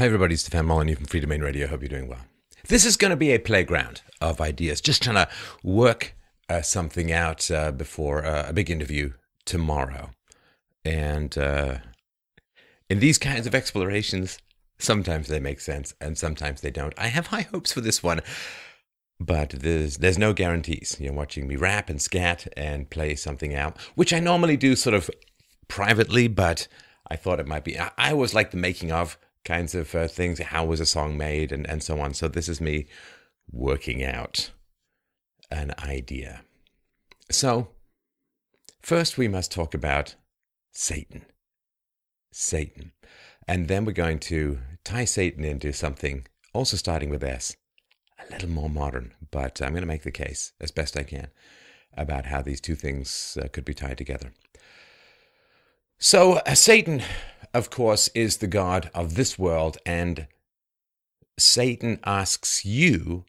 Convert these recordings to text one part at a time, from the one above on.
Hi, everybody. It's Stefan Molyneux from Freedomain Radio. Hope you're doing well. This is going to be a playground of ideas, just trying to work uh, something out uh, before uh, a big interview tomorrow. And uh, in these kinds of explorations, sometimes they make sense and sometimes they don't. I have high hopes for this one, but there's there's no guarantees. You're watching me rap and scat and play something out, which I normally do sort of privately, but I thought it might be. I, I always like the making of kinds of uh, things. How was a song made, and and so on. So this is me working out an idea. So first, we must talk about Satan. Satan, and then we're going to tie Satan into something also starting with S, a little more modern. But I'm going to make the case as best I can about how these two things uh, could be tied together. So, uh, Satan, of course, is the God of this world, and Satan asks you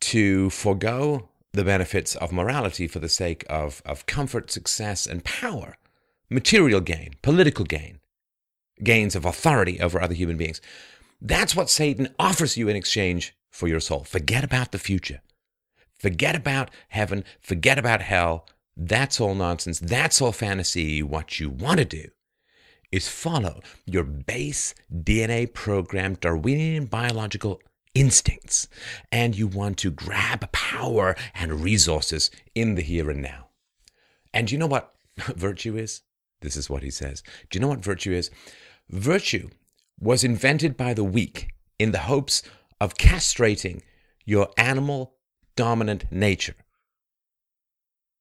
to forego the benefits of morality for the sake of, of comfort, success, and power, material gain, political gain, gains of authority over other human beings. That's what Satan offers you in exchange for your soul. Forget about the future. Forget about heaven. Forget about hell. That's all nonsense. That's all fantasy. What you want to do is follow your base DNA programmed Darwinian biological instincts. And you want to grab power and resources in the here and now. And you know what virtue is? This is what he says. Do you know what virtue is? Virtue was invented by the weak in the hopes of castrating your animal dominant nature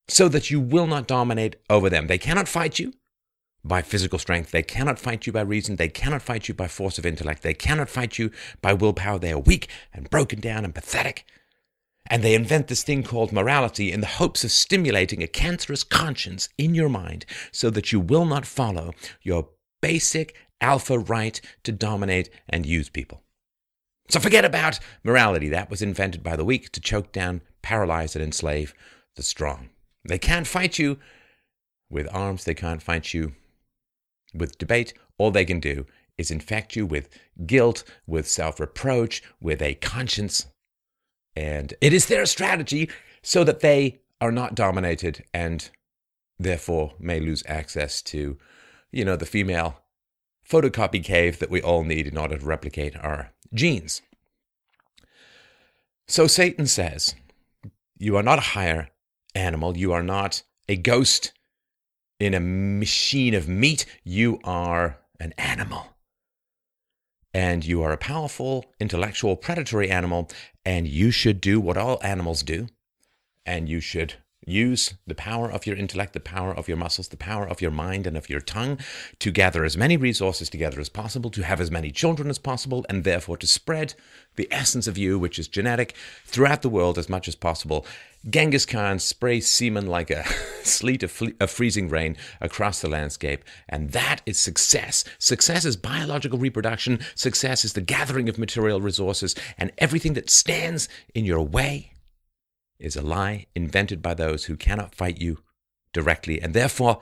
so that you will not dominate over them. They cannot fight you by physical strength. They cannot fight you by reason. They cannot fight you by force of intellect. They cannot fight you by willpower. They are weak and broken down and pathetic. And they invent this thing called morality in the hopes of stimulating a cancerous conscience in your mind so that you will not follow your basic alpha right to dominate and use people. So forget about morality. That was invented by the weak to choke down, paralyze, and enslave the strong. They can't fight you with arms, they can't fight you with debate. All they can do is infect you with guilt, with self reproach, with a conscience. And it is their strategy so that they are not dominated and therefore may lose access to, you know, the female photocopy cave that we all need in order to replicate our genes. So Satan says, You are not a higher animal. You are not a ghost in a machine of meat. You are an animal. And you are a powerful, intellectual, predatory animal. And you should do what all animals do. And you should Use the power of your intellect, the power of your muscles, the power of your mind and of your tongue to gather as many resources together as possible, to have as many children as possible, and therefore to spread the essence of you, which is genetic, throughout the world as much as possible. Genghis Khan sprays semen like a sleet of, fle- of freezing rain across the landscape, and that is success. Success is biological reproduction, success is the gathering of material resources, and everything that stands in your way is a lie invented by those who cannot fight you directly and therefore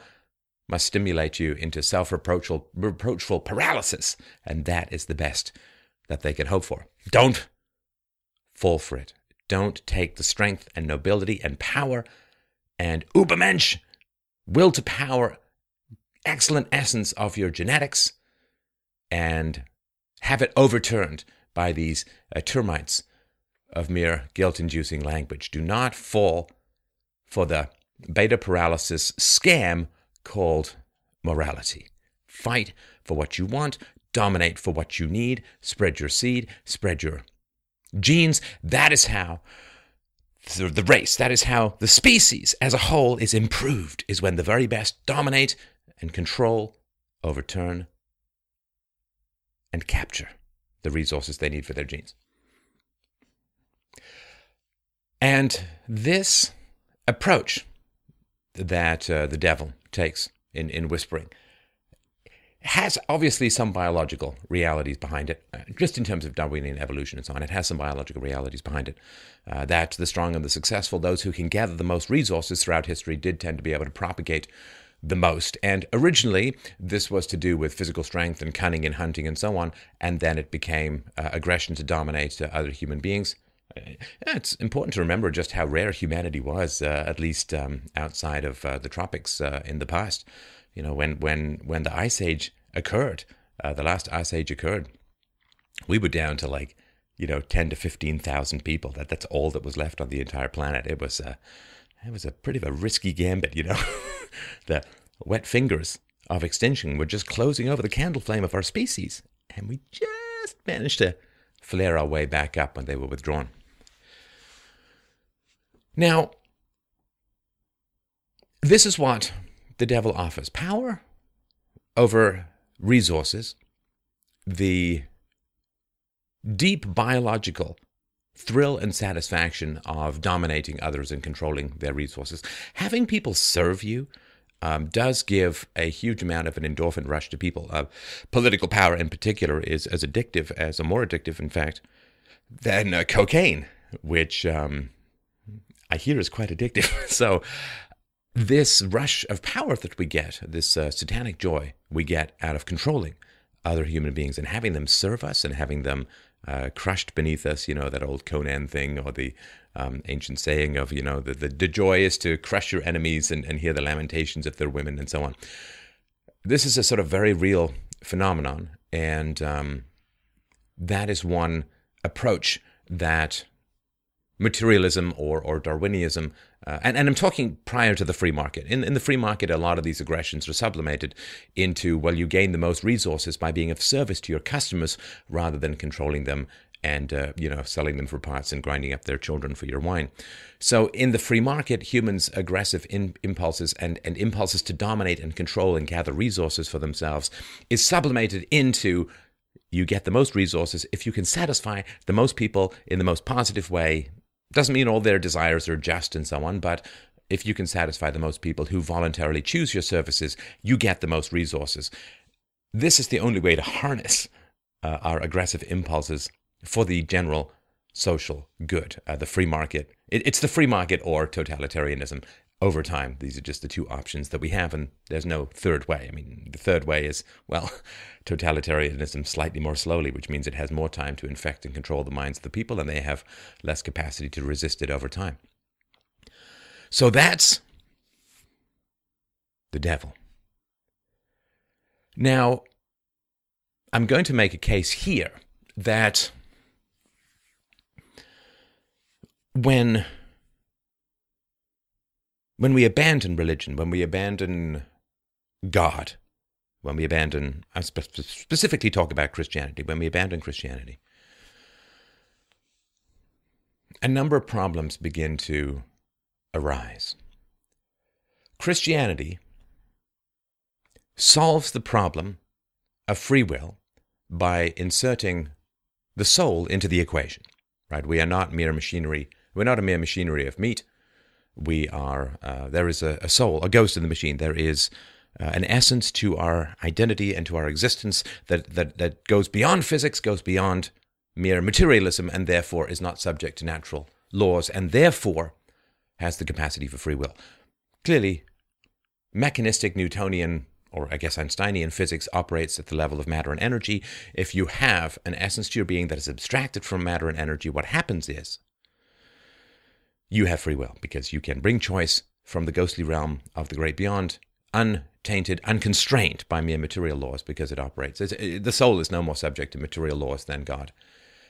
must stimulate you into self reproachful paralysis. And that is the best that they can hope for. Don't fall for it. Don't take the strength and nobility and power and Übermensch, will to power, excellent essence of your genetics, and have it overturned by these uh, termites of mere guilt inducing language. Do not fall for the beta paralysis scam called morality. Fight for what you want, dominate for what you need, spread your seed, spread your genes. That is how the race, that is how the species as a whole is improved, is when the very best dominate and control, overturn, and capture the resources they need for their genes. And this approach that uh, the devil takes in, in whispering has obviously some biological realities behind it, uh, just in terms of Darwinian evolution and so on. It has some biological realities behind it. Uh, that the strong and the successful, those who can gather the most resources throughout history, did tend to be able to propagate the most. And originally, this was to do with physical strength and cunning in hunting and so on. And then it became uh, aggression to dominate uh, other human beings. Uh, it's important to remember just how rare humanity was, uh, at least um, outside of uh, the tropics uh, in the past. You know, when when when the ice age occurred, the last ice age occurred, we were down to like you know ten to fifteen thousand people. That that's all that was left on the entire planet. It was a it was a pretty of a risky gambit, you know. the wet fingers of extinction were just closing over the candle flame of our species, and we just managed to flare our way back up when they were withdrawn. Now, this is what the devil offers power over resources, the deep biological thrill and satisfaction of dominating others and controlling their resources. Having people serve you um, does give a huge amount of an endorphin rush to people. Uh, political power, in particular, is as addictive as, or more addictive, in fact, than uh, cocaine, which um, I hear is quite addictive. so, this rush of power that we get, this uh, satanic joy we get out of controlling other human beings and having them serve us and having them uh, crushed beneath us, you know, that old Conan thing or the um, ancient saying of, you know, the, the, the, joy is to crush your enemies and, and hear the lamentations of their women and so on. This is a sort of very real phenomenon. And um, that is one approach that materialism or, or Darwinism, uh, and, and I'm talking prior to the free market. In, in the free market, a lot of these aggressions are sublimated into, well, you gain the most resources by being of service to your customers rather than controlling them and uh, you know selling them for parts and grinding up their children for your wine. So in the free market, humans' aggressive in, impulses and, and impulses to dominate and control and gather resources for themselves is sublimated into you get the most resources if you can satisfy the most people in the most positive way doesn't mean all their desires are just and so on, but if you can satisfy the most people who voluntarily choose your services, you get the most resources. This is the only way to harness uh, our aggressive impulses for the general social good, uh, the free market. It, it's the free market or totalitarianism over time. These are just the two options that we have, and there's no third way. I mean, the third way is, well, totalitarianism slightly more slowly, which means it has more time to infect and control the minds of the people, and they have less capacity to resist it over time. So that's the devil. Now, I'm going to make a case here that when when we abandon religion, when we abandon God, when we abandon, I specifically talk about Christianity, when we abandon Christianity, a number of problems begin to arise. Christianity solves the problem of free will by inserting the soul into the equation. Right? We are not mere machinery. We're not a mere machinery of meat we are uh, there is a, a, soul, a ghost in the machine. There is uh, an essence to our identity and to our existence that, that that goes beyond physics, goes beyond mere materialism, and therefore is not subject to natural laws, and therefore has the capacity for free will. Clearly, mechanistic Newtonian or I guess Einsteinian physics operates at the level of matter and energy. If you have an essence to your being that is abstracted from matter and energy, what happens is you have free will because you can bring choice from the ghostly realm of the great beyond, untainted, unconstrained by mere material laws because it operates. It, the soul is no more subject to material laws than God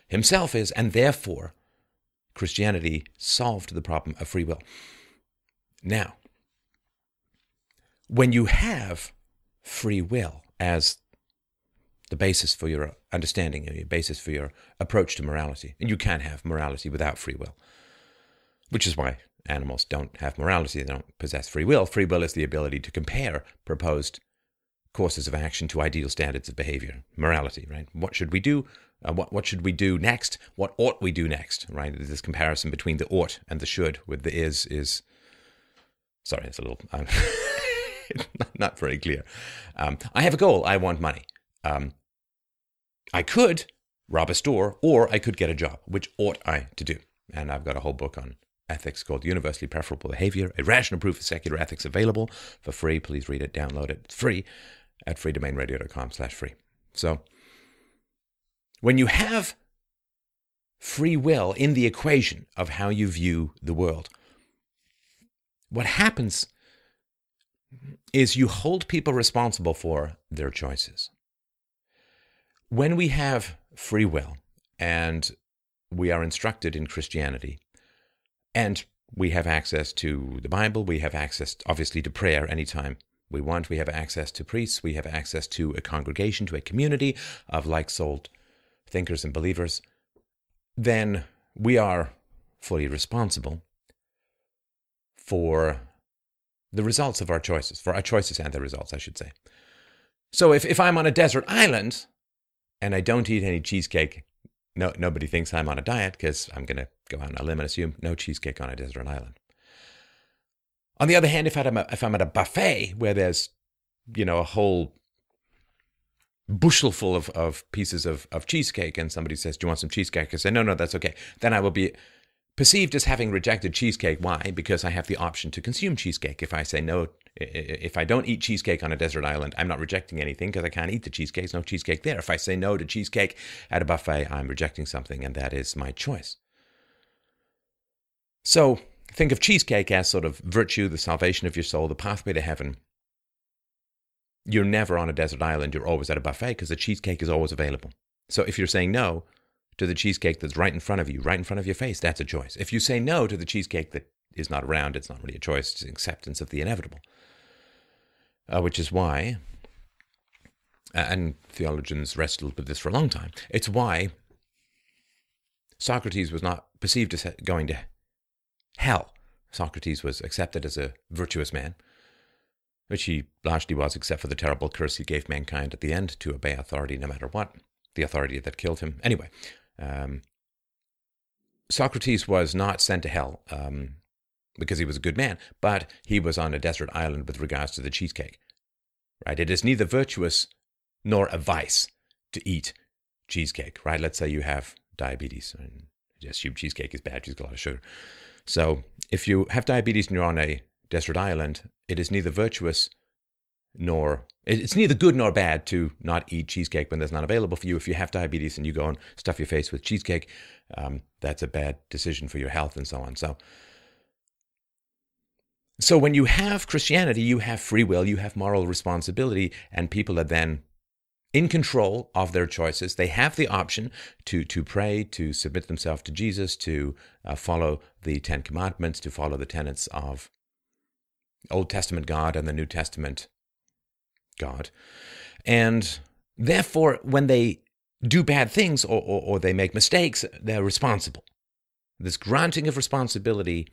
himself is, and therefore Christianity solved the problem of free will. Now, when you have free will as the basis for your understanding, your basis for your approach to morality, and you can't have morality without free will which is why animals don't have morality, they don't possess free will. Free will is the ability to compare proposed courses of action to ideal standards of behavior, morality, right? What should we do? Uh, what, what should we do next? What ought we do next, right? This comparison between the ought and the should with the is is, sorry, it's a little, um, not very clear. Um, I have a goal. I want money. Um, I could rob a store or I could get a job. Which ought I to do? And I've got a whole book on ethics called Universally Preferable Behavior, a rational proof of secular ethics available for free. Please read it, download it. It's free at freedomainradio.com slash free. So when you have free will in the equation of how you view the world, what happens is you hold people responsible for their choices. When we have free will and we are instructed in Christianity and we have access to the Bible, we have access, obviously, to prayer anytime we want, we have access to priests, we have access to a congregation, to a community of like souled thinkers and believers, then we are fully responsible for the results of our choices, for our choices and the results, I should say. So if, if I'm on a desert island and I don't eat any cheesecake, no, nobody thinks I'm on a diet because I'm going to go out on a limb and assume no cheesecake on a desert island. On the other hand, if I'm, a, if I'm at a buffet where there's, you know, a whole bushel full of, of pieces of, of cheesecake and somebody says, Do you want some cheesecake? I say, No, no, that's okay. Then I will be perceived as having rejected cheesecake. Why? Because I have the option to consume cheesecake. If I say no, if I don't eat cheesecake on a desert island, I'm not rejecting anything because I can't eat the cheesecake. There's no cheesecake there. If I say no to cheesecake at a buffet, I'm rejecting something, and that is my choice. So think of cheesecake as sort of virtue, the salvation of your soul, the pathway to heaven. You're never on a desert island. You're always at a buffet because the cheesecake is always available. So if you're saying no, to the cheesecake that's right in front of you, right in front of your face, that's a choice. If you say no to the cheesecake that is not around, it's not really a choice, it's acceptance of the inevitable. Uh, which is why, and theologians wrestled with this for a long time, it's why Socrates was not perceived as going to hell. Socrates was accepted as a virtuous man, which he largely was, except for the terrible curse he gave mankind at the end to obey authority no matter what, the authority that killed him. Anyway, um, Socrates was not sent to hell um, because he was a good man, but he was on a desert island with regards to the cheesecake. Right? It is neither virtuous nor a vice to eat cheesecake. Right? Let's say you have diabetes. And assume cheesecake is bad. It's got a lot of sugar. So if you have diabetes and you're on a desert island, it is neither virtuous nor it's neither good nor bad to not eat cheesecake when there's none available for you. If you have diabetes and you go and stuff your face with cheesecake, um, that's a bad decision for your health and so on. So, so when you have Christianity, you have free will, you have moral responsibility, and people are then in control of their choices. They have the option to to pray, to submit themselves to Jesus, to uh, follow the Ten Commandments, to follow the tenets of Old Testament God and the New Testament God. And therefore, when they do bad things or, or, or, they make mistakes, they're responsible. This granting of responsibility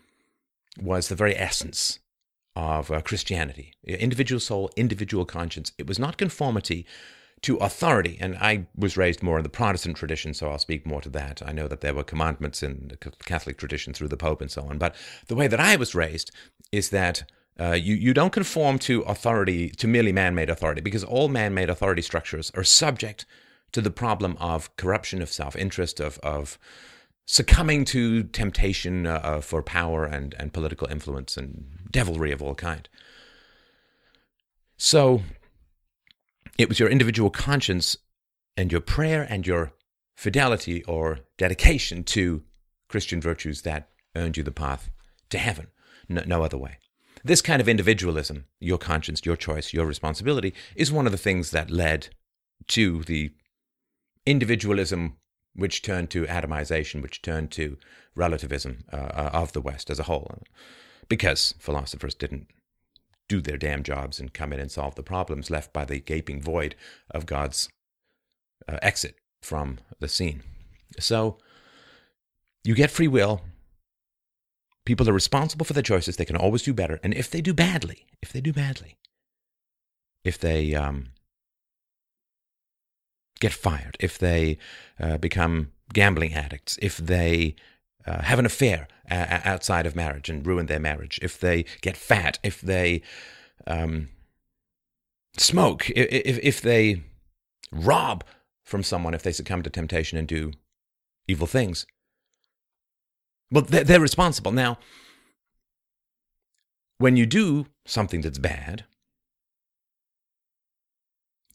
was the very essence of uh, Christianity individual soul, individual conscience. It was not conformity to authority. And I was raised more in the Protestant tradition, so I'll speak more to that. I know that there were commandments in the Catholic tradition through the Pope and so on. But the way that I was raised is that uh, you, you don't conform to authority, to merely man made authority, because all man made authority structures are subject to the problem of corruption, of self interest, of, of succumbing to temptation uh, uh, for power and, and political influence and devilry of all kind. So it was your individual conscience and your prayer and your fidelity or dedication to Christian virtues that earned you the path to heaven. No, no other way. This kind of individualism, your conscience, your choice, your responsibility, is one of the things that led to the individualism which turned to atomization, which turned to relativism uh, uh, of the West as a whole. Because philosophers didn't do their damn jobs and come in and solve the problems left by the gaping void of God's uh, exit from the scene. So you get free will, People are responsible for their choices. They can always do better. And if they do badly, if they do badly, if they um, get fired, if they uh, become gambling addicts, if they uh, have an affair uh, outside of marriage and ruin their marriage, if they get fat, if they um, smoke, if, if they rob from someone, if they succumb to temptation and do evil things, Well, they're, they're responsible. Now, when you do something that's bad,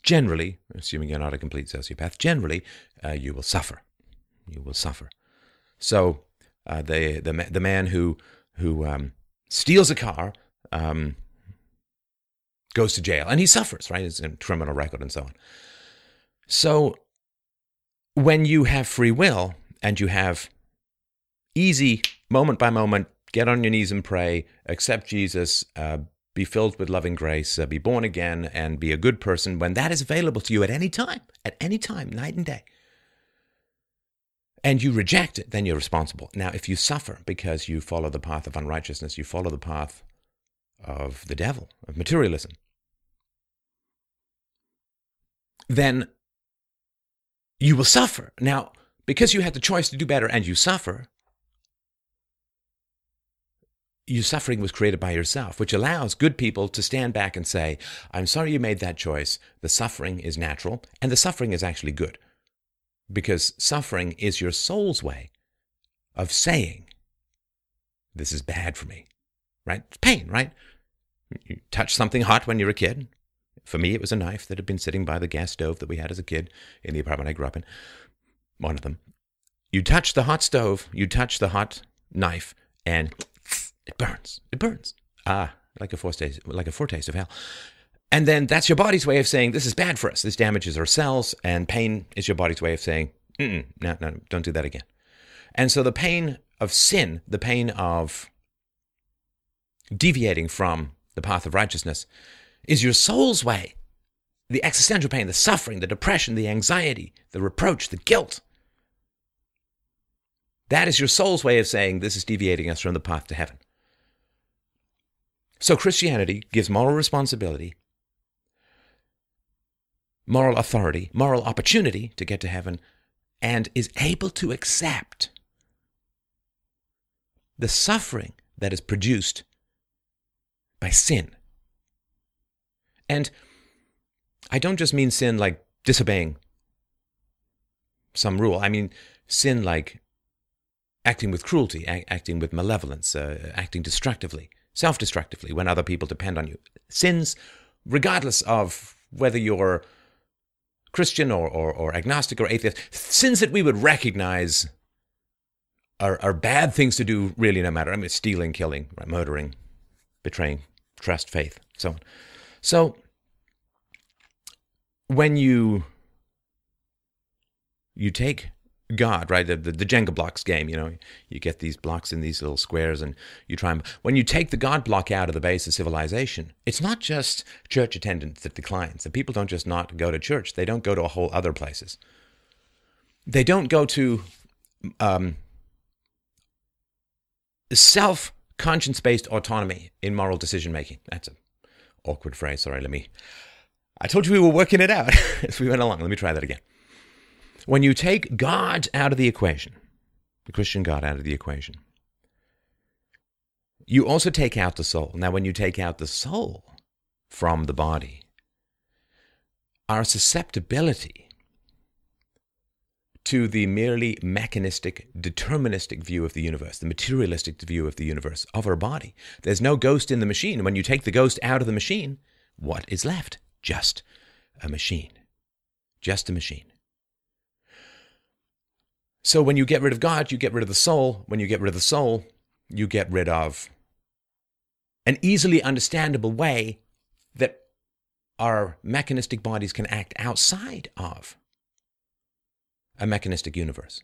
generally, assuming you're not a complete sociopath, generally uh, you will suffer. You will suffer. So uh, the the the man who who um, steals a car um, goes to jail and he suffers. Right, his criminal record and so on. So when you have free will and you have easy moment by moment, get on your knees and pray, accept Jesus, uh, be filled with loving grace, uh, be born again, and be a good person when that is available to you at any time, at any time, night and day. And you reject it, then you're responsible. Now, if you suffer because you follow the path of unrighteousness, you follow the path of the devil, of materialism, then you will suffer. Now, because you had the choice to do better and you suffer, your suffering was created by yourself, which allows good people to stand back and say, I'm sorry you made that choice. The suffering is natural, and the suffering is actually good. Because suffering is your soul's way of saying, This is bad for me, right? It's pain, right? You touch something hot when you're a kid. For me, it was a knife that had been sitting by the gas stove that we had as a kid in the apartment I grew up in. One of them. You touch the hot stove, you touch the hot knife, and it burns. It burns. Ah, like a foretaste, like a foretaste of hell. And then that's your body's way of saying this is bad for us. This damages our cells, and pain is your body's way of saying, no, no, don't do that again. And so the pain of sin, the pain of deviating from the path of righteousness, is your soul's way. The existential pain, the suffering, the depression, the anxiety, the reproach, the guilt. That is your soul's way of saying this is deviating us from the path to heaven. So Christianity gives moral responsibility, moral authority, moral opportunity to get to heaven, and is able to accept the suffering that is produced by sin. And I don't just mean sin like disobeying some rule. I mean sin like acting with cruelty, acting with malevolence, uh, acting destructively, self destructively when other people depend on you. Sins, regardless of whether you're Christian or, or, or agnostic or atheist, sins that we would recognize are, are bad things to do, really, no matter. I mean, stealing, killing, murdering, betraying trust, faith, so on. So, when you you take God, right? The, the, the, Jenga blocks game, you know, you get these blocks in these little squares and you try and, when you take the God block out of the base of civilization, it's not just church attendance that declines. The people don't just not go to church, they don't go to a whole other places. They don't go to um, self conscience based autonomy in moral decision making. That's an awkward phrase. Sorry, let me. I told you we were working it out as we went along. Let me try that again. When you take God out of the equation, the Christian God out of the equation, you also take out the soul. Now, when you take out the soul from the body, our susceptibility to the merely mechanistic, deterministic view of the universe, the materialistic view of the universe, of our body. There's no ghost in the machine. When you take the ghost out of the machine, what is left? Just a machine. Just a machine. So when you get rid of God, you get rid of the soul. When you get rid of the soul, you get rid of an easily understandable way that our mechanistic bodies can act outside of a mechanistic universe.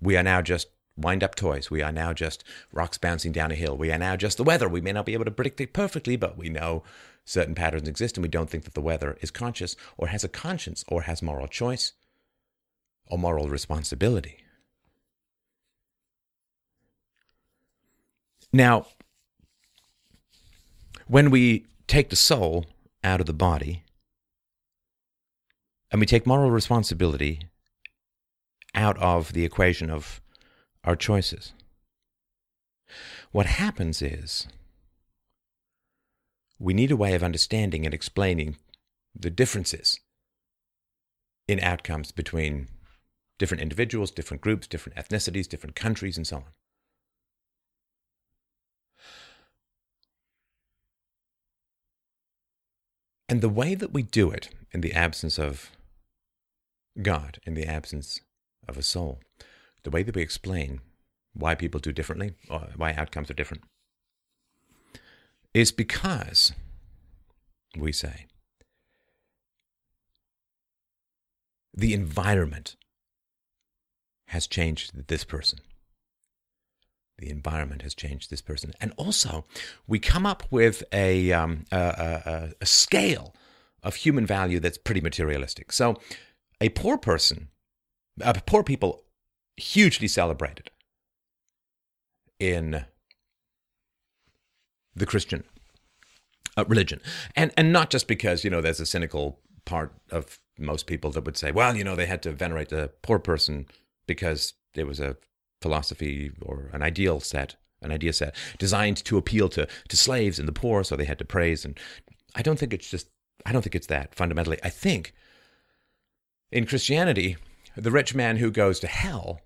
We are now just wind up toys. We are now just rocks bouncing down a hill. We are now just the weather. We may not be able to predict it perfectly, but we know certain patterns exist and we don't think that the weather is conscious or has a conscience or has moral choice or moral responsibility. Now, when we take the soul out of the body and we take moral responsibility out of the equation of our choices, what happens is we need a way of understanding and explaining the differences in outcomes between different individuals, different groups, different ethnicities, different countries, and so on. And the way that we do it in the absence of God, in the absence of a soul, the way that we explain why people do differently, or why outcomes are different, is because, we say, the environment has changed this person. The environment has changed this person. And also, we come up with a, um, a, a, a scale of human value that's pretty materialistic. So, a poor person, uh, poor people, hugely celebrated in the Christian uh, religion, and and not just because you know there's a cynical part of most people that would say, well, you know, they had to venerate the poor person because it was a philosophy or an ideal set, an idea set designed to appeal to to slaves and the poor, so they had to praise. And I don't think it's just, I don't think it's that fundamentally. I think in Christianity, the rich man who goes to hell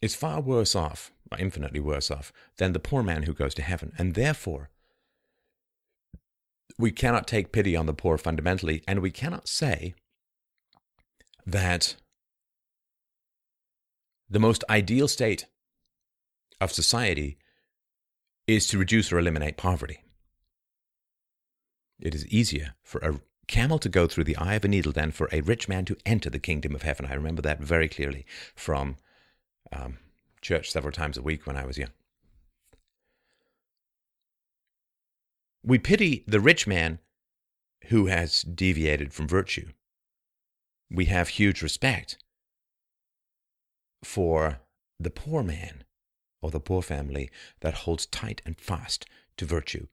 is far worse off, infinitely worse off, than the poor man who goes to heaven, and therefore we cannot take pity on the poor fundamentally, and we cannot say that the most ideal state of society is to reduce or eliminate poverty. It is easier for a camel to go through the eye of a needle than for a rich man to enter the kingdom of heaven. I remember that very clearly from um, church several times a week when I was young. We pity the rich man who has deviated from virtue. We have huge respect for the poor man or the poor family that holds tight and fast to virtue,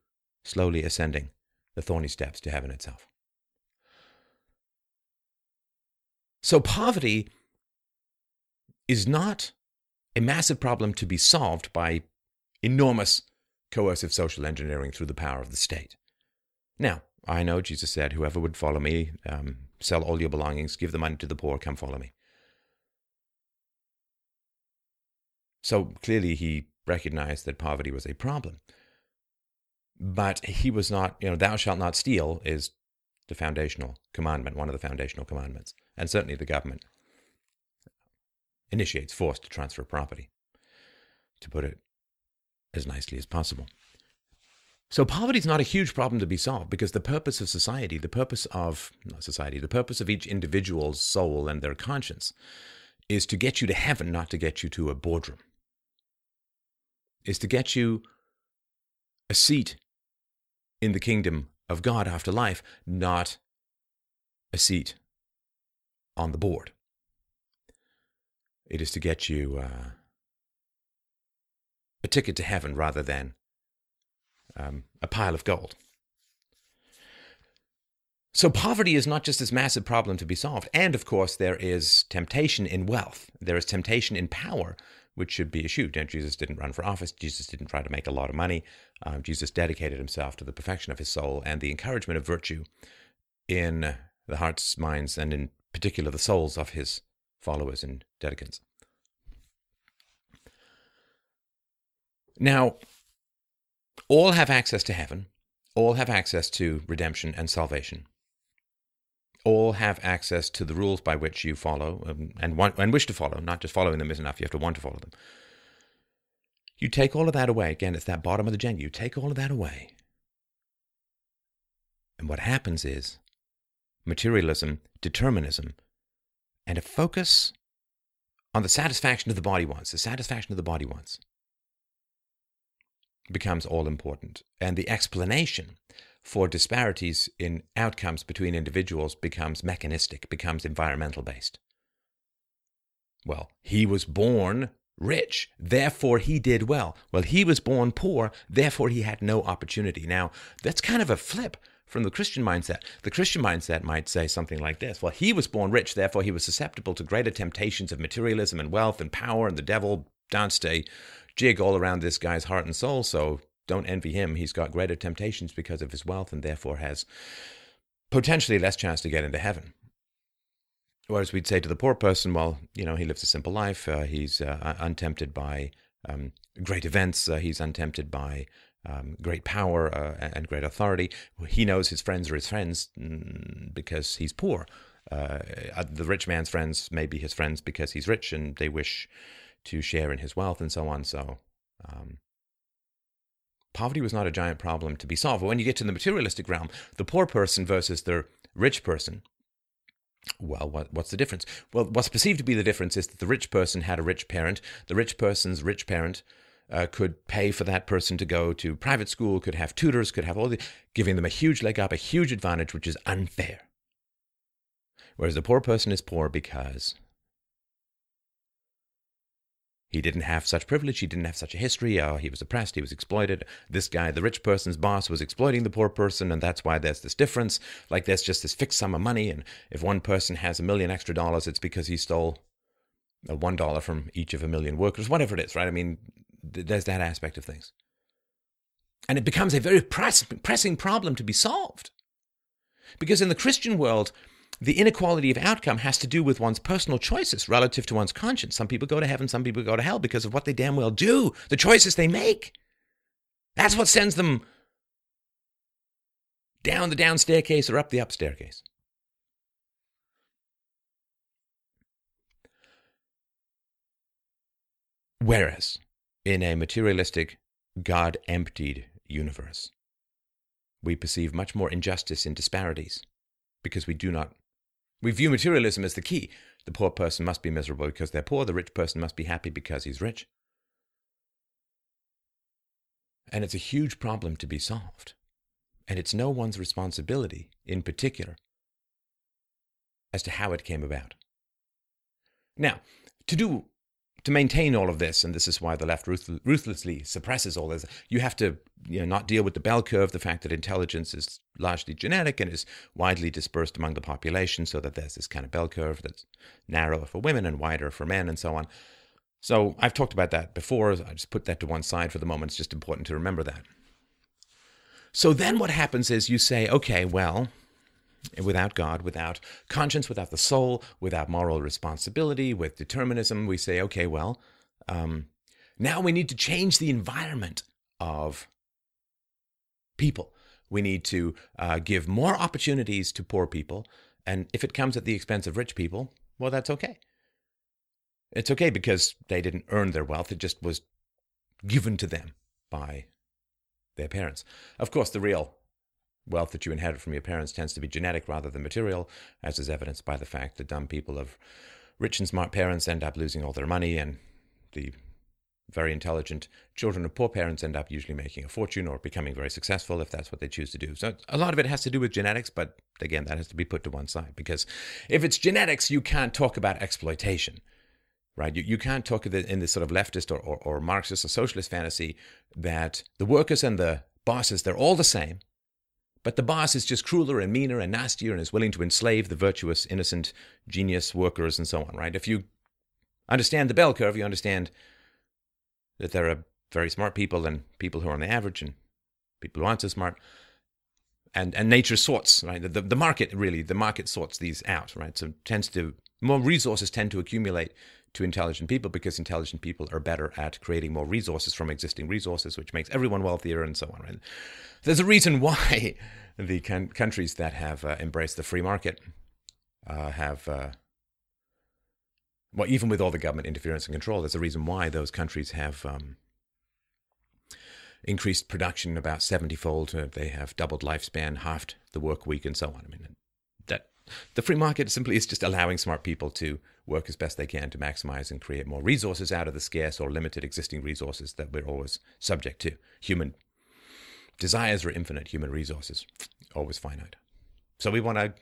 slowly ascending the thorny steps to heaven itself. So, poverty is not a massive problem to be solved by enormous coercive social engineering through the power of the state. Now, I know Jesus said, Whoever would follow me, um, sell all your belongings, give the money to the poor, come follow me. So clearly he recognized that poverty was a problem. But he was not, you know, thou shalt not steal is the foundational commandment, one of the foundational commandments. And certainly the government initiates force to transfer property, to put it as nicely as possible. So poverty is not a huge problem to be solved because the purpose of society, the purpose of not society, the purpose of each individual's soul and their conscience is to get you to heaven, not to get you to a boardroom. Is to get you a seat in the kingdom of God after life, not a seat on the board. It is to get you uh, a ticket to heaven rather than um, a pile of gold. So, poverty is not just this massive problem to be solved. And of course, there is temptation in wealth, there is temptation in power, which should be eschewed. And Jesus didn't run for office, Jesus didn't try to make a lot of money. Um, Jesus dedicated himself to the perfection of his soul and the encouragement of virtue in the hearts, minds, and in particular the souls of his followers and dedicants. Now, all have access to heaven, all have access to redemption and salvation. All have access to the rules by which you follow um, and, want, and wish to follow. Not just following them is enough, you have to want to follow them. You take all of that away. Again, it's that bottom of the Jenga. You take all of that away. And what happens is materialism, determinism, and a focus on the satisfaction of the body wants, the satisfaction of the body wants becomes all important. And the explanation for disparities in outcomes between individuals becomes mechanistic, becomes environmental based. Well, he was born rich, therefore he did well. Well, he was born poor, therefore he had no opportunity. Now, that's kind of a flip from the Christian mindset. The Christian mindset might say something like this Well, he was born rich, therefore he was susceptible to greater temptations of materialism and wealth and power, and the devil danced a jig all around this guy's heart and soul. So don't envy him. He's got greater temptations because of his wealth and therefore has potentially less chance to get into heaven. Whereas we'd say to the poor person, well, you know, he lives a simple life. Uh, he's uh, untempted by um, great events. Uh, he's untempted by um, great power uh, and great authority. He knows his friends are his friends mm, because he's poor. Uh, the rich man's friends may be his friends because he's rich and they wish to share in his wealth and so on. So, um, poverty was not a giant problem to be solved. But when you get to the materialistic realm, the poor person versus the rich person, well, what, what's the difference? Well, what's perceived to be the difference is that the rich person had a rich parent. The rich person's rich parent uh, could pay for that person to go to private school, could have tutors, could have all the, giving them a huge leg up, a huge advantage, which is unfair. Whereas the poor person is poor because he didn't have such privilege, he didn't have such a history, uh, he was oppressed, he was exploited. This guy, the rich person's boss, was exploiting the poor person, and that's why there's this difference. Like there's just this fixed sum of money, and if one person has a million extra dollars, it's because he stole a one dollar from each of a million workers, whatever it is, right? I mean, th- there's that aspect of things. And it becomes a very press- pressing problem to be solved. Because in the Christian world, the inequality of outcome has to do with one's personal choices relative to one's conscience. Some people go to heaven, some people go to hell because of what they damn well do, the choices they make. That's what sends them down the down staircase or up the up staircase. Whereas in a materialistic, God emptied universe, we perceive much more injustice in disparities because we do not we view materialism as the key. The poor person must be miserable because they're poor, the rich person must be happy because he's rich. And it's a huge problem to be solved. And it's no one's responsibility, in particular, as to how it came about. Now, to do to maintain all of this, and this is why the left ruthlessly suppresses all this, you have to you know, not deal with the bell curve, the fact that intelligence is largely genetic and is widely dispersed among the population, so that there's this kind of bell curve that's narrower for women and wider for men, and so on. So I've talked about that before. I just put that to one side for the moment. It's just important to remember that. So then what happens is you say, okay, well, without God, without conscience, without the soul, without moral responsibility, with determinism, we say, okay, well, um, now we need to change the environment of people. We need to uh, give more opportunities to poor people. And if it comes at the expense of rich people, well, that's okay. It's okay because they didn't earn their wealth, it just was given to them by their parents. Of course, the real wealth that you inherit from your parents tends to be genetic rather than material, as is evidenced by the fact that dumb people of rich and smart parents end up losing all their money, and the very intelligent children of poor parents end up usually making a fortune or becoming very successful if that's what they choose to do. So a lot of it has to do with genetics, but again, that has to be put to one side because if it's genetics, you can't talk about exploitation. Right, you, you can't talk in this sort of leftist or, or, or Marxist or socialist fantasy that the workers and the bosses they're all the same, but the boss is just crueler and meaner and nastier and is willing to enslave the virtuous, innocent, genius workers and so on, right? If you understand the bell curve, you understand that there are very smart people and people who are on the average and people who aren't so smart. And, and nature sorts, right? The, the market really, the market sorts these out, right? So tends to, more resources tend to accumulate to intelligent people because intelligent people are better at creating more resources from existing resources, which makes everyone wealthier and so on. Right? There's a reason why the con- countries that have uh, embraced the free market uh, have, uh, well, even with all the government interference and control, there's a reason why those countries have um, increased production about 70 fold. They have doubled lifespan, halved the work week, and so on. I mean, that the free market simply is just allowing smart people to work as best they can to maximize and create more resources out of the scarce or limited existing resources that we're always subject to. Human desires are infinite, human resources always finite. So we want to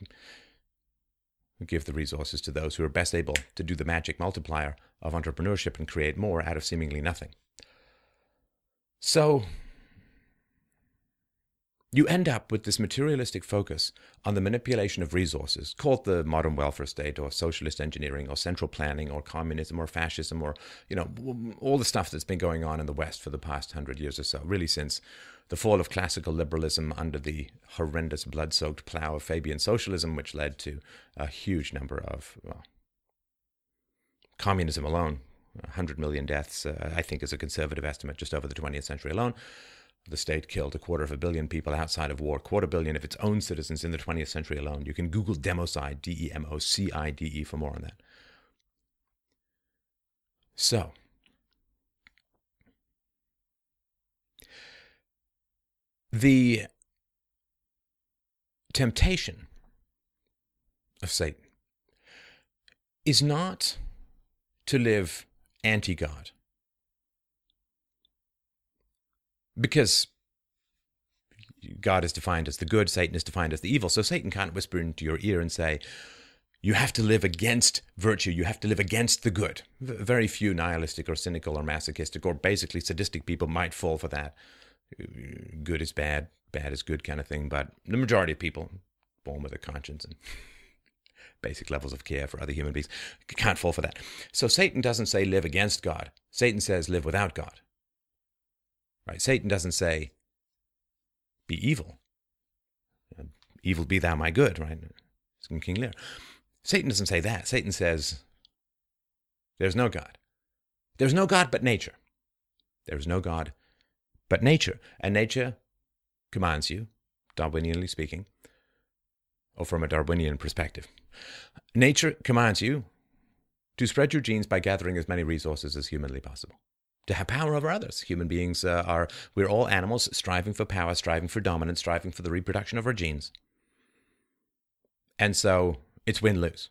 give the resources to those who are best able to do the magic multiplier of entrepreneurship and create more out of seemingly nothing. So you end up with this materialistic focus on the manipulation of resources, called the modern welfare state or socialist engineering or central planning or communism or fascism or, you know, all the stuff that's been going on in the West for the past hundred years or so, really since the fall of classical liberalism under the horrendous blood soaked plow of Fabian socialism, which led to a huge number of, well, communism alone, 100 million deaths, uh, I think is a conservative estimate just over the 20th century alone the state killed a quarter of a billion people outside of war, a quarter billion of its own citizens in the 20th century alone. You can Google democide, D E M O C I D E, for more on that. So, the temptation of Satan is not to live anti God. Because God is defined as the good, Satan is defined as the evil. So Satan can't whisper into your ear and say, you have to live against virtue. You have to live against the good. Very few nihilistic or cynical or masochistic or basically sadistic people might fall for that. Good is bad, bad is good kind of thing. But the majority of people, born with a conscience and basic levels of care for other human beings, can't fall for that. So Satan doesn't say live against God. Satan says live without God. Right? Satan doesn't say be evil. Evil be thou my good, right? It's in King Lear. Satan doesn't say that. Satan says there's no God. There's no God but nature. There's no God but nature. And nature commands you, Darwinianly speaking, or from a Darwinian perspective. Nature commands you to spread your genes by gathering as many resources as humanly possible to have power over others. Human beings uh, are, we're all animals striving for power, striving for dominance, striving for the reproduction of our genes. And so it's win lose.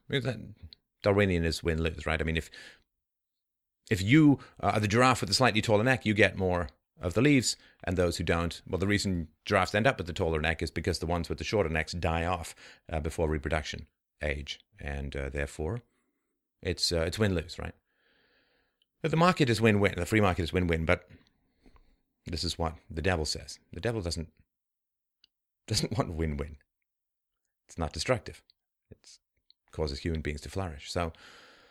Darwinian is win lose, right? I mean, if if you are the giraffe with the slightly taller neck, you get more of the leaves, and those who don't, well, the reason giraffes end up with the taller neck is because the ones with the shorter necks die off uh, before reproduction age, and uh, therefore, it's uh, it's win lose, right? The market is win win. The free market is win win. But this is what the devil says. The devil doesn't doesn't want win win. It's not destructive. It causes human beings to flourish. So,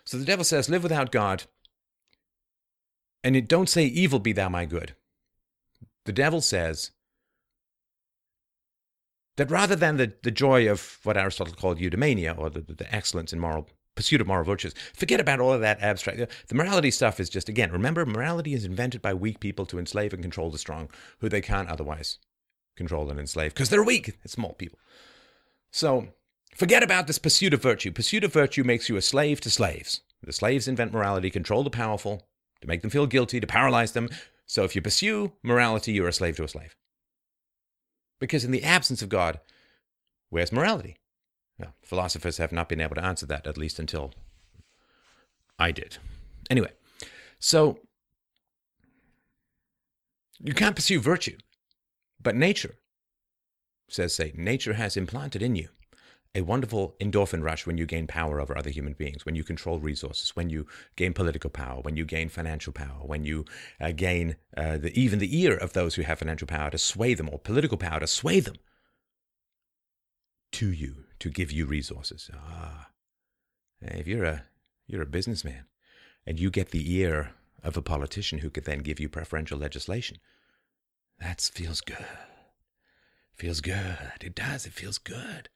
so the devil says, live without God. And it don't say, evil be thou my good. The devil says that rather than the, the joy of what Aristotle called eudaimonia, or the, the excellence in moral pursuit of moral virtues. Forget about all of that abstract. The morality stuff is just, again, remember, morality is invented by weak people to enslave and control the strong, who they can't otherwise control and enslave because they're weak. It's small people. So forget about this pursuit of virtue. Pursuit of virtue makes you a slave to slaves. The slaves invent morality, control the powerful, to make them feel guilty, to paralyze them. So if you pursue morality, you're a slave to a slave. Because in the absence of God, where's morality? Well, philosophers have not been able to answer that, at least until I did. Anyway, so you can't pursue virtue, but nature, says Satan, nature has implanted in you a wonderful endorphin rush when you gain power over other human beings, when you control resources, when you gain political power, when you gain financial power, when you uh, gain uh, the, even the ear of those who have financial power to sway them or political power to sway them to you to give you resources. Ah, if you're a you're a businessman, and you get the ear of a politician who could then give you preferential legislation, that feels good. Feels good. It does. It feels good.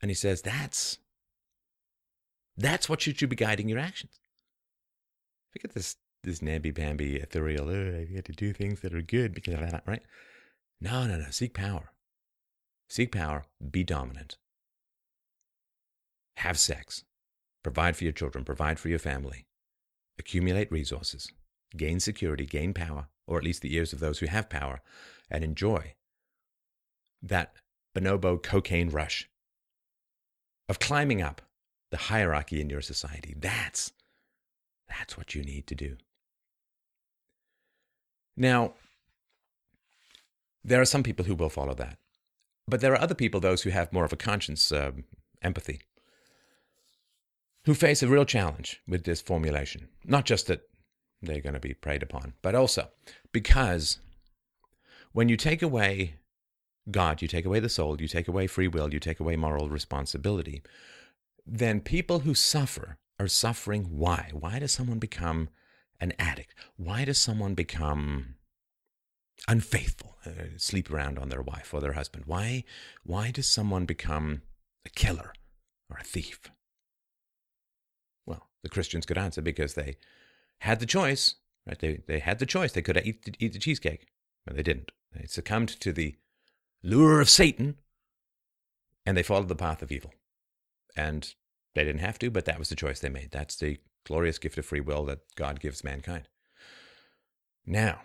And he says that's that's what should, should be guiding your actions. Forget this this namby pamby ethereal. Oh, I get to do things that are good because of that, right? No, no, no. Seek power. Seek power, be dominant. Have sex. Provide for your children, provide for your family. Accumulate resources. Gain security, gain power, or at least the ears of those who have power, and enjoy that bonobo cocaine rush of climbing up the hierarchy in your society. That's that's what you need to do. Now, there are some people who will follow that. But there are other people, those who have more of a conscience, uh, empathy, who face a real challenge with this formulation. Not just that they're going to be preyed upon, but also because when you take away God, you take away the soul, you take away free will, you take away moral responsibility, then people who suffer are suffering why? Why does someone become an addict? Why does someone become unfaithful, uh, sleep around on their wife or their husband? Why, why does someone become a killer or a thief? Well, the Christians could answer because they had the choice, right? They, they had the choice. They could eat, eat the cheesecake But they didn't. They succumbed to the lure of Satan and they followed the path of evil. And they didn't have to, but that was the choice they made. That's the glorious gift of free will that God gives mankind. Now,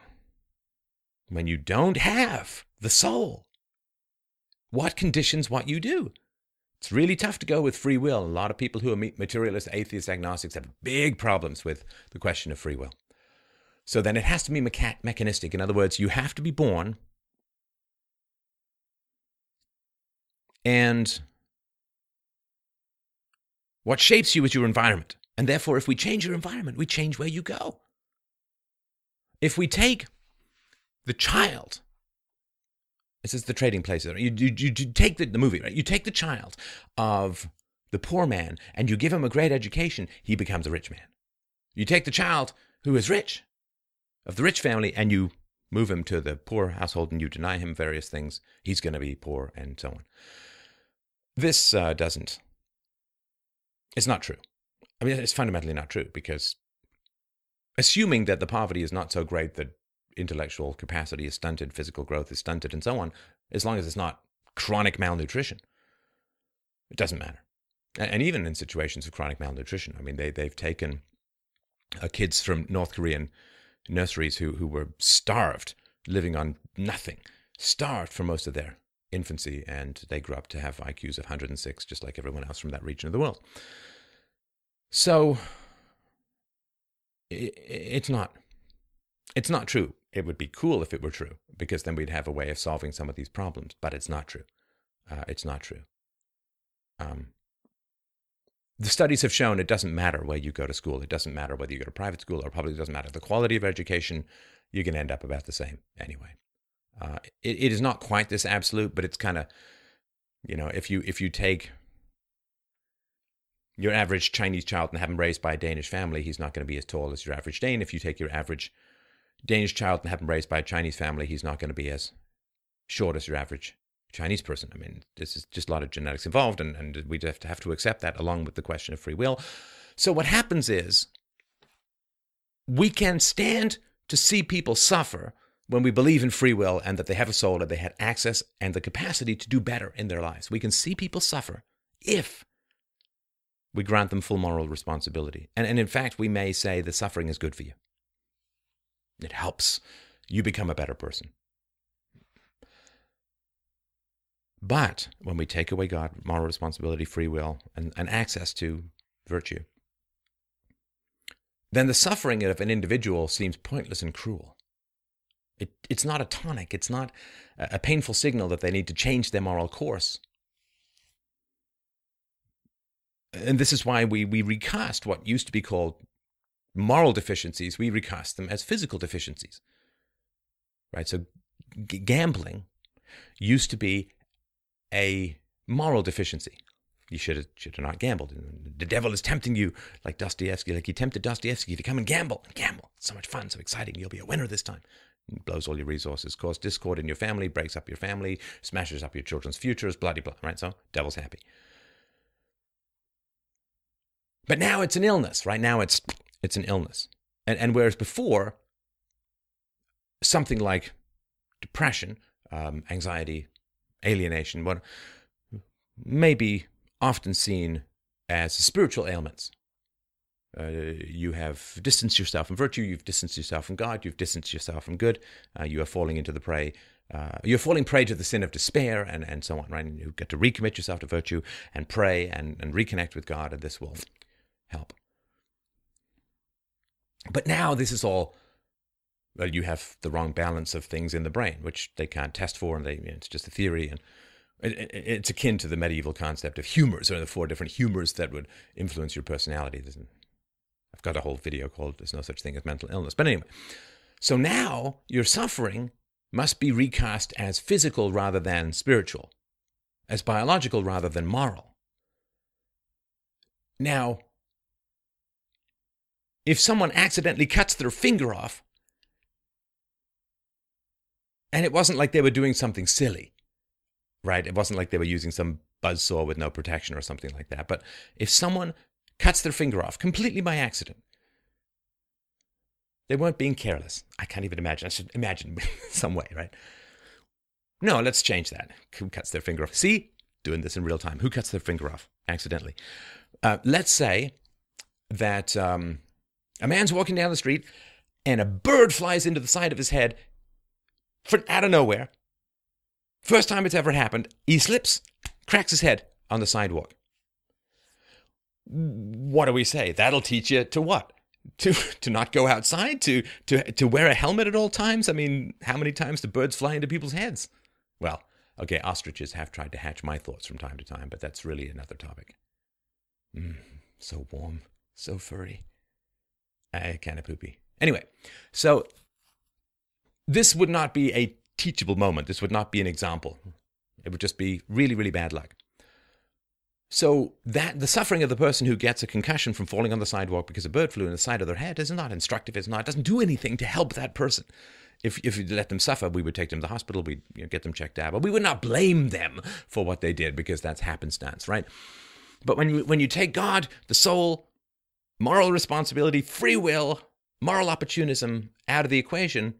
when you don't have the soul, what conditions what you do? It's really tough to go with free will. A lot of people who are materialist, atheists, agnostics have big problems with the question of free will. So then it has to be mecha- mechanistic. In other words, you have to be born and what shapes you is your environment. And therefore, if we change your environment, we change where you go. If we take the child, this is the trading places. You, you, you, take the, the movie, right? You take the child of the poor man and you give him a great education, he becomes a rich man. You take the child who is rich, of the rich family, and you move him to the poor household and you deny him various things, he's going to be poor and so on. This uh, doesn't, it's not true. I mean, it's fundamentally not true because assuming that the poverty is not so great that intellectual capacity is stunted, physical growth is stunted, and so on, as long as it's not chronic malnutrition, it doesn't matter. And even in situations of chronic malnutrition, I mean, they, they've taken uh, kids from North Korean nurseries who, who were starved, living on nothing, starved for most of their infancy, and they grew up to have IQs of 106, just like everyone else from that region of the world. So it, it's not it's not true. It would be cool if it were true, because then we'd have a way of solving some of these problems. But it's not true. Uh, it's not true. Um, the studies have shown it doesn't matter where you go to school. It doesn't matter whether you go to private school or public. It doesn't matter the quality of education. You can end up about the same anyway. Uh, it, it is not quite this absolute, but it's kind of, you know, if you if you take your average Chinese child and have him raised by a Danish family, he's not going to be as tall as your average Dane. If you take your average Danish child and have him raised by a Chinese family, he's not going to be as short as your average Chinese person. I mean, this is just a lot of genetics involved, and, and we have to have to accept that along with the question of free will. So what happens is we can stand to see people suffer when we believe in free will and that they have a soul, that they had access and the capacity to do better in their lives. We can see people suffer if we grant them full moral responsibility. And, and in fact, we may say the suffering is good for you. It helps you become a better person. But when we take away God, moral responsibility, free will, and, and access to virtue, then the suffering of an individual seems pointless and cruel. It, it's not a tonic, it's not a painful signal that they need to change their moral course. And this is why we, we recast what used to be called moral deficiencies, we recast them as physical deficiencies. Right? So g- gambling used to be a moral deficiency. You should have, should have not gambled. The devil is tempting you like Dostoevsky, like he tempted Dostoevsky to come and gamble and gamble. It's so much fun, so exciting. You'll be a winner this time. It blows all your resources, causes discord in your family, breaks up your family, smashes up your children's futures, bloody blah, right? So devil's happy. But now it's an illness, right? Now it's it's an illness. And, and whereas before, something like depression, um, anxiety, alienation, what may be often seen as spiritual ailments. Uh, you have distanced yourself from virtue, you've distanced yourself from God, you've distanced yourself from good, uh, you are falling into the prey. Uh, you're falling prey to the sin of despair and, and so on, right? And you get to recommit yourself to virtue and pray and, and reconnect with God, and this will help. But now this is all, well, you have the wrong balance of things in the brain, which they can't test for, and they, it's just a theory. And it, it, it's akin to the medieval concept of humors, or the four different humors that would influence your personality. I've got a whole video called There's No Such Thing as Mental Illness. But anyway, so now your suffering must be recast as physical rather than spiritual, as biological rather than moral. Now, if someone accidentally cuts their finger off, and it wasn't like they were doing something silly, right? It wasn't like they were using some buzz saw with no protection or something like that. But if someone cuts their finger off completely by accident, They weren't being careless. I can't even imagine. I should imagine some way, right? No, let's change that. Who cuts their finger off? See, doing this in real time. Who cuts their finger off accidentally? Uh, let's say that um, a man's walking down the street and a bird flies into the side of his head from out of nowhere. First time it's ever happened. He slips, cracks his head on the sidewalk. What do we say? That'll teach you to what? To to not go outside, to to to wear a helmet at all times. I mean, how many times do birds fly into people's heads? Well, okay, ostriches have tried to hatch my thoughts from time to time, but that's really another topic. Mm, so warm, so furry. I kind of poopy. Anyway, so this would not be a teachable moment. This would not be an example. It would just be really, really bad luck. So that the suffering of the person who gets a concussion from falling on the sidewalk because a bird flew in the side of their head is not instructive. It's not. It doesn't do anything to help that person. If if you let them suffer, we would take them to the hospital. We'd you know, get them checked out, but we would not blame them for what they did because that's happenstance, right? But when you when you take God, the soul, moral responsibility, free will, moral opportunism out of the equation,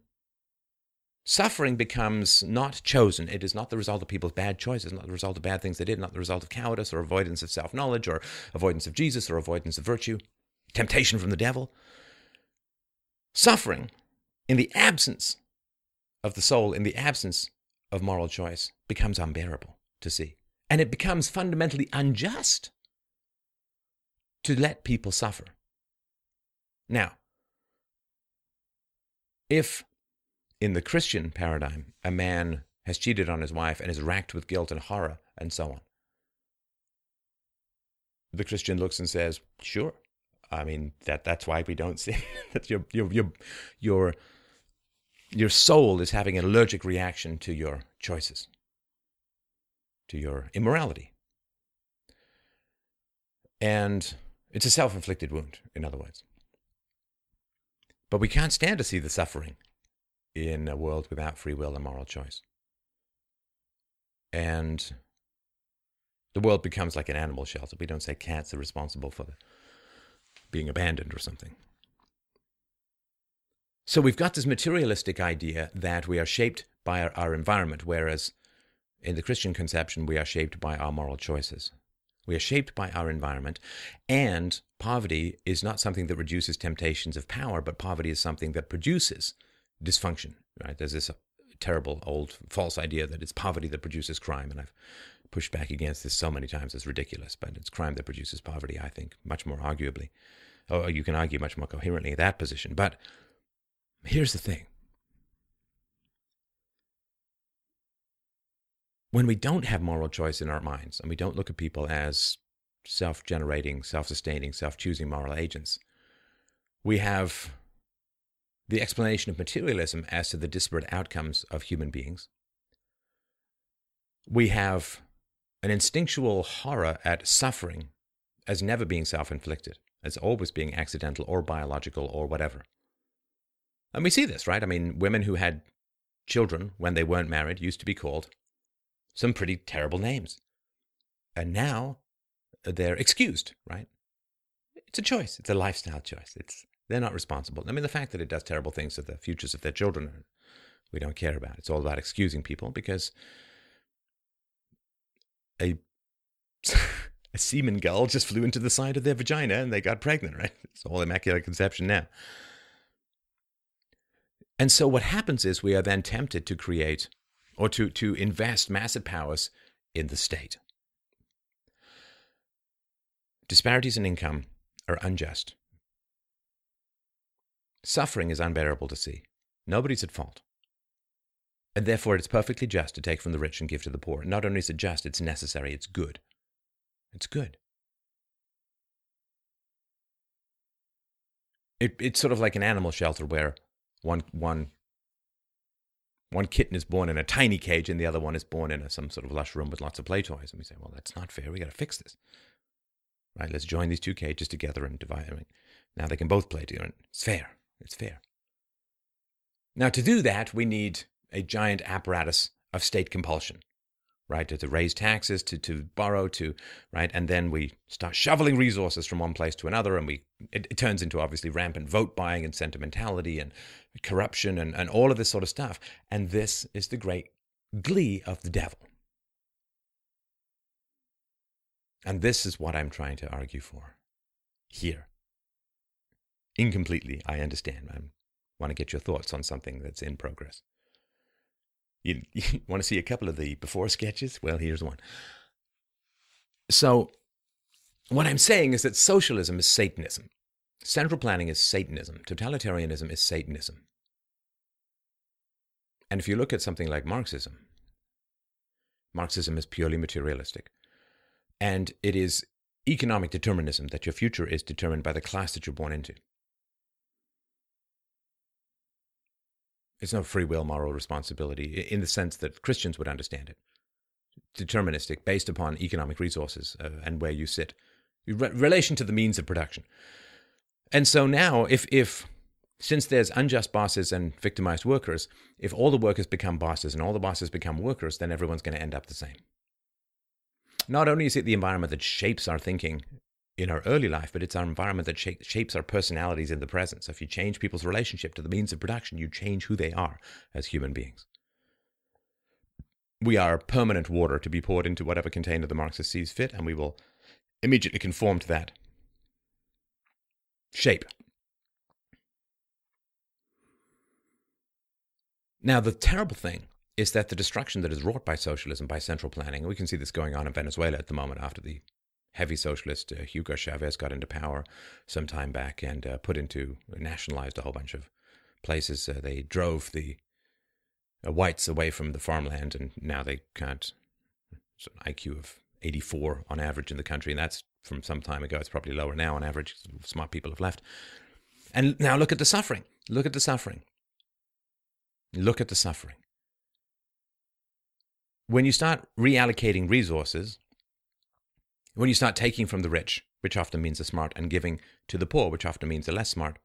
Suffering becomes not chosen. It is not the result of people's bad choices, not the result of bad things they did, not the result of cowardice or avoidance of self knowledge or avoidance of Jesus or avoidance of virtue, temptation from the devil. Suffering, in the absence of the soul, in the absence of moral choice, becomes unbearable to see. And it becomes fundamentally unjust to let people suffer. Now, if in the Christian paradigm, a man has cheated on his wife and is racked with guilt and horror and so on. The Christian looks and says, "Sure, I mean that that's why we don't sin. that your your your your your soul is having an allergic reaction to your choices, to your immorality, and it's a self-inflicted wound. In other words, but we can't stand to see the suffering in a world without free will and moral choice. And the world becomes like an animal shelter. We don't say cats are responsible for being abandoned or something. So we've got this materialistic idea that we are shaped by our, our, environment, whereas in the Christian conception, we are shaped by our moral choices. We are shaped by our environment, and poverty is not something that reduces temptations of power, but poverty is something that produces dysfunction, right? There's this uh, terrible old false idea that it's poverty that produces crime, and I've pushed back against this so many times. It's ridiculous, but it's crime that produces poverty. I think much more arguably, or you can argue much more coherently that position. But here's the thing: when we don't have moral choice in our minds, and we don't look at people as self-generating, self-sustaining, self-choosing moral agents, we have the explanation of materialism as to the disparate outcomes of human beings. We have an instinctual horror at suffering as never being self inflicted, as always being accidental or biological or whatever. And we see this, right? I mean, women who had children when they weren't married used to be called some pretty terrible names. And now uh, they're excused, right? It's a choice, it's a lifestyle choice. It's they're not responsible. I mean, the fact that it does terrible things to the futures of their children, we don't care about. It's all about excusing people because a a semen gull just flew into the side of their vagina and they got pregnant, right? It's all immaculate conception now. And so what happens is we are then tempted to create or to, to invest massive powers in the state. Disparities in income are unjust. Suffering is unbearable to see. Nobody's at fault. And therefore, it's perfectly just to take from the rich and give to the poor. Not only is it just, it's necessary, it's good. It's good. It, it's sort of like an animal shelter where one, one, one kitten is born in a tiny cage and the other one is born in a, some sort of lush room with lots of play toys. And we say, well, that's not fair. We got to fix this. Right? Let's join these two cages together and divide them. Now they can both play together. It's fair. It's fair. Now, to do that, we need a giant apparatus of state compulsion. right? To, to raise taxes, to, to borrow, to, right? And then we start shoveling resources from one place to another. And we, it, it turns into obviously rampant vote buying and sentimentality and corruption and, and all of this sort of stuff. And this is the great glee of the devil. And this is what I'm trying to argue for here. Incompletely, I understand. I want to get your thoughts on something that's in progress. You, you want to see a couple of the before sketches? Well, here's one. So, what I'm saying is that socialism is Satanism. Central planning is Satanism. Totalitarianism is Satanism. And if you look at something like Marxism, Marxism is purely materialistic. And it is economic determinism that your future is determined by the class that you're born into. It's no free will moral responsibility in the sense that Christians would understand it. Deterministic, based upon economic resources uh, and where you sit, Re- relation to the means of production. And so now, if, if since there's unjust bosses and victimized workers, if all the workers become bosses and all the bosses become workers, then everyone's going to end up the same. Not only is it the environment that shapes our thinking in our early life, but it's our environment that shapes our personalities in the present. So if you change people's relationship to the means of production, you change who they are as human beings. We are permanent water to be poured into whatever container the Marxist sees fit, and we will immediately conform to that shape. Now, the terrible thing is that the destruction that is wrought by socialism, by central planning, we can see this going on in Venezuela at the moment after the heavy socialist uh, Hugo Chavez got into power some time back and uh, put into nationalized a whole bunch of places. Uh, they drove the uh, whites away from the farmland, and now they can't. It's an IQ of 84 on average in the country, and that's from some time ago. It's probably lower now on average. Smart people have left. And now look at the suffering. Look at the suffering. Look at the suffering. When you start reallocating resources, when you start taking from the rich, which often means the smart, and giving to the poor, which often means the less smart,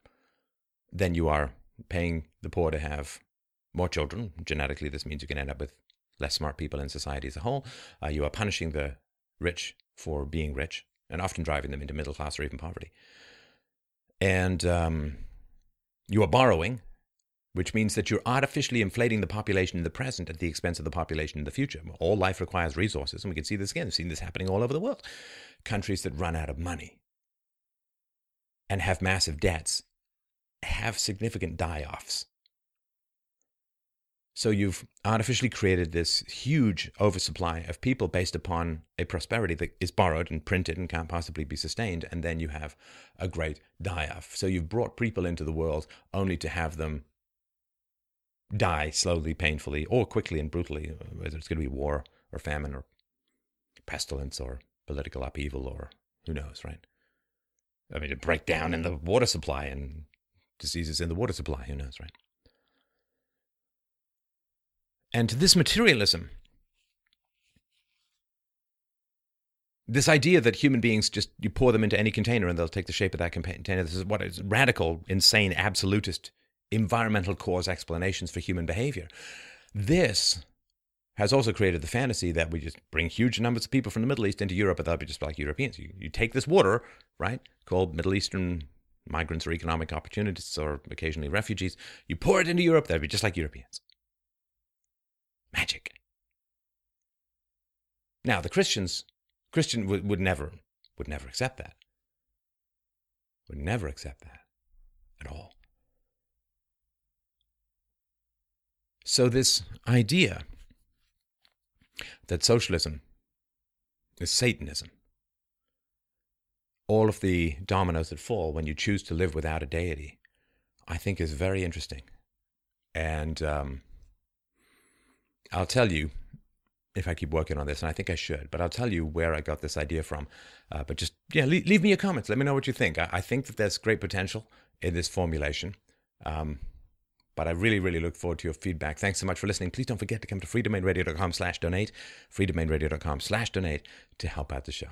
then you are paying the poor to have more children. Genetically, this means you can end up with less smart people in society as a whole. Uh, you are punishing the rich for being rich and often driving them into middle class or even poverty. And um, you are borrowing which means that you're artificially inflating the population in the present at the expense of the population in the future. All life requires resources, and we can see this again. We've seen this happening all over the world. Countries that run out of money and have massive debts have significant die offs. So you've artificially created this huge oversupply of people based upon a prosperity that is borrowed and printed and can't possibly be sustained. And then you have a great die off. So you've brought people into the world only to have them die slowly, painfully, or quickly and brutally, whether it's going to be war or famine or pestilence or political upheaval or who knows, right? I mean, a breakdown in the water supply and diseases in the water supply, who knows, right? And to this materialism, this idea that human beings just you pour them into any container and they'll take the shape of that container. This is what is radical, insane, absolutist environmental cause explanations for human behavior. This has also created the fantasy that we just bring huge numbers of people from the Middle East into Europe, but they'll be just like Europeans. You, you take this water, right, called Middle Eastern migrants or economic opportunists or occasionally refugees, you pour it into Europe, they'll be just like Europeans. Magic. Now, the Christians, Christian would, would never, would never accept that. Would never accept that at all. So, this idea that socialism is Satanism, all of the dominoes that fall when you choose to live without a deity, I think is very interesting. And um, I'll tell you if I keep working on this, and I think I should, but I'll tell you where I got this idea from. Uh, but just, yeah, leave, leave, me your comments. Let me know what you think. I, I, think that there's great potential in this formulation. Um, but I really, really look forward to your feedback. Thanks so much for listening. Please don't forget to come to freedomainradio.com slash donate, freedomainradio.com slash donate to help out the show.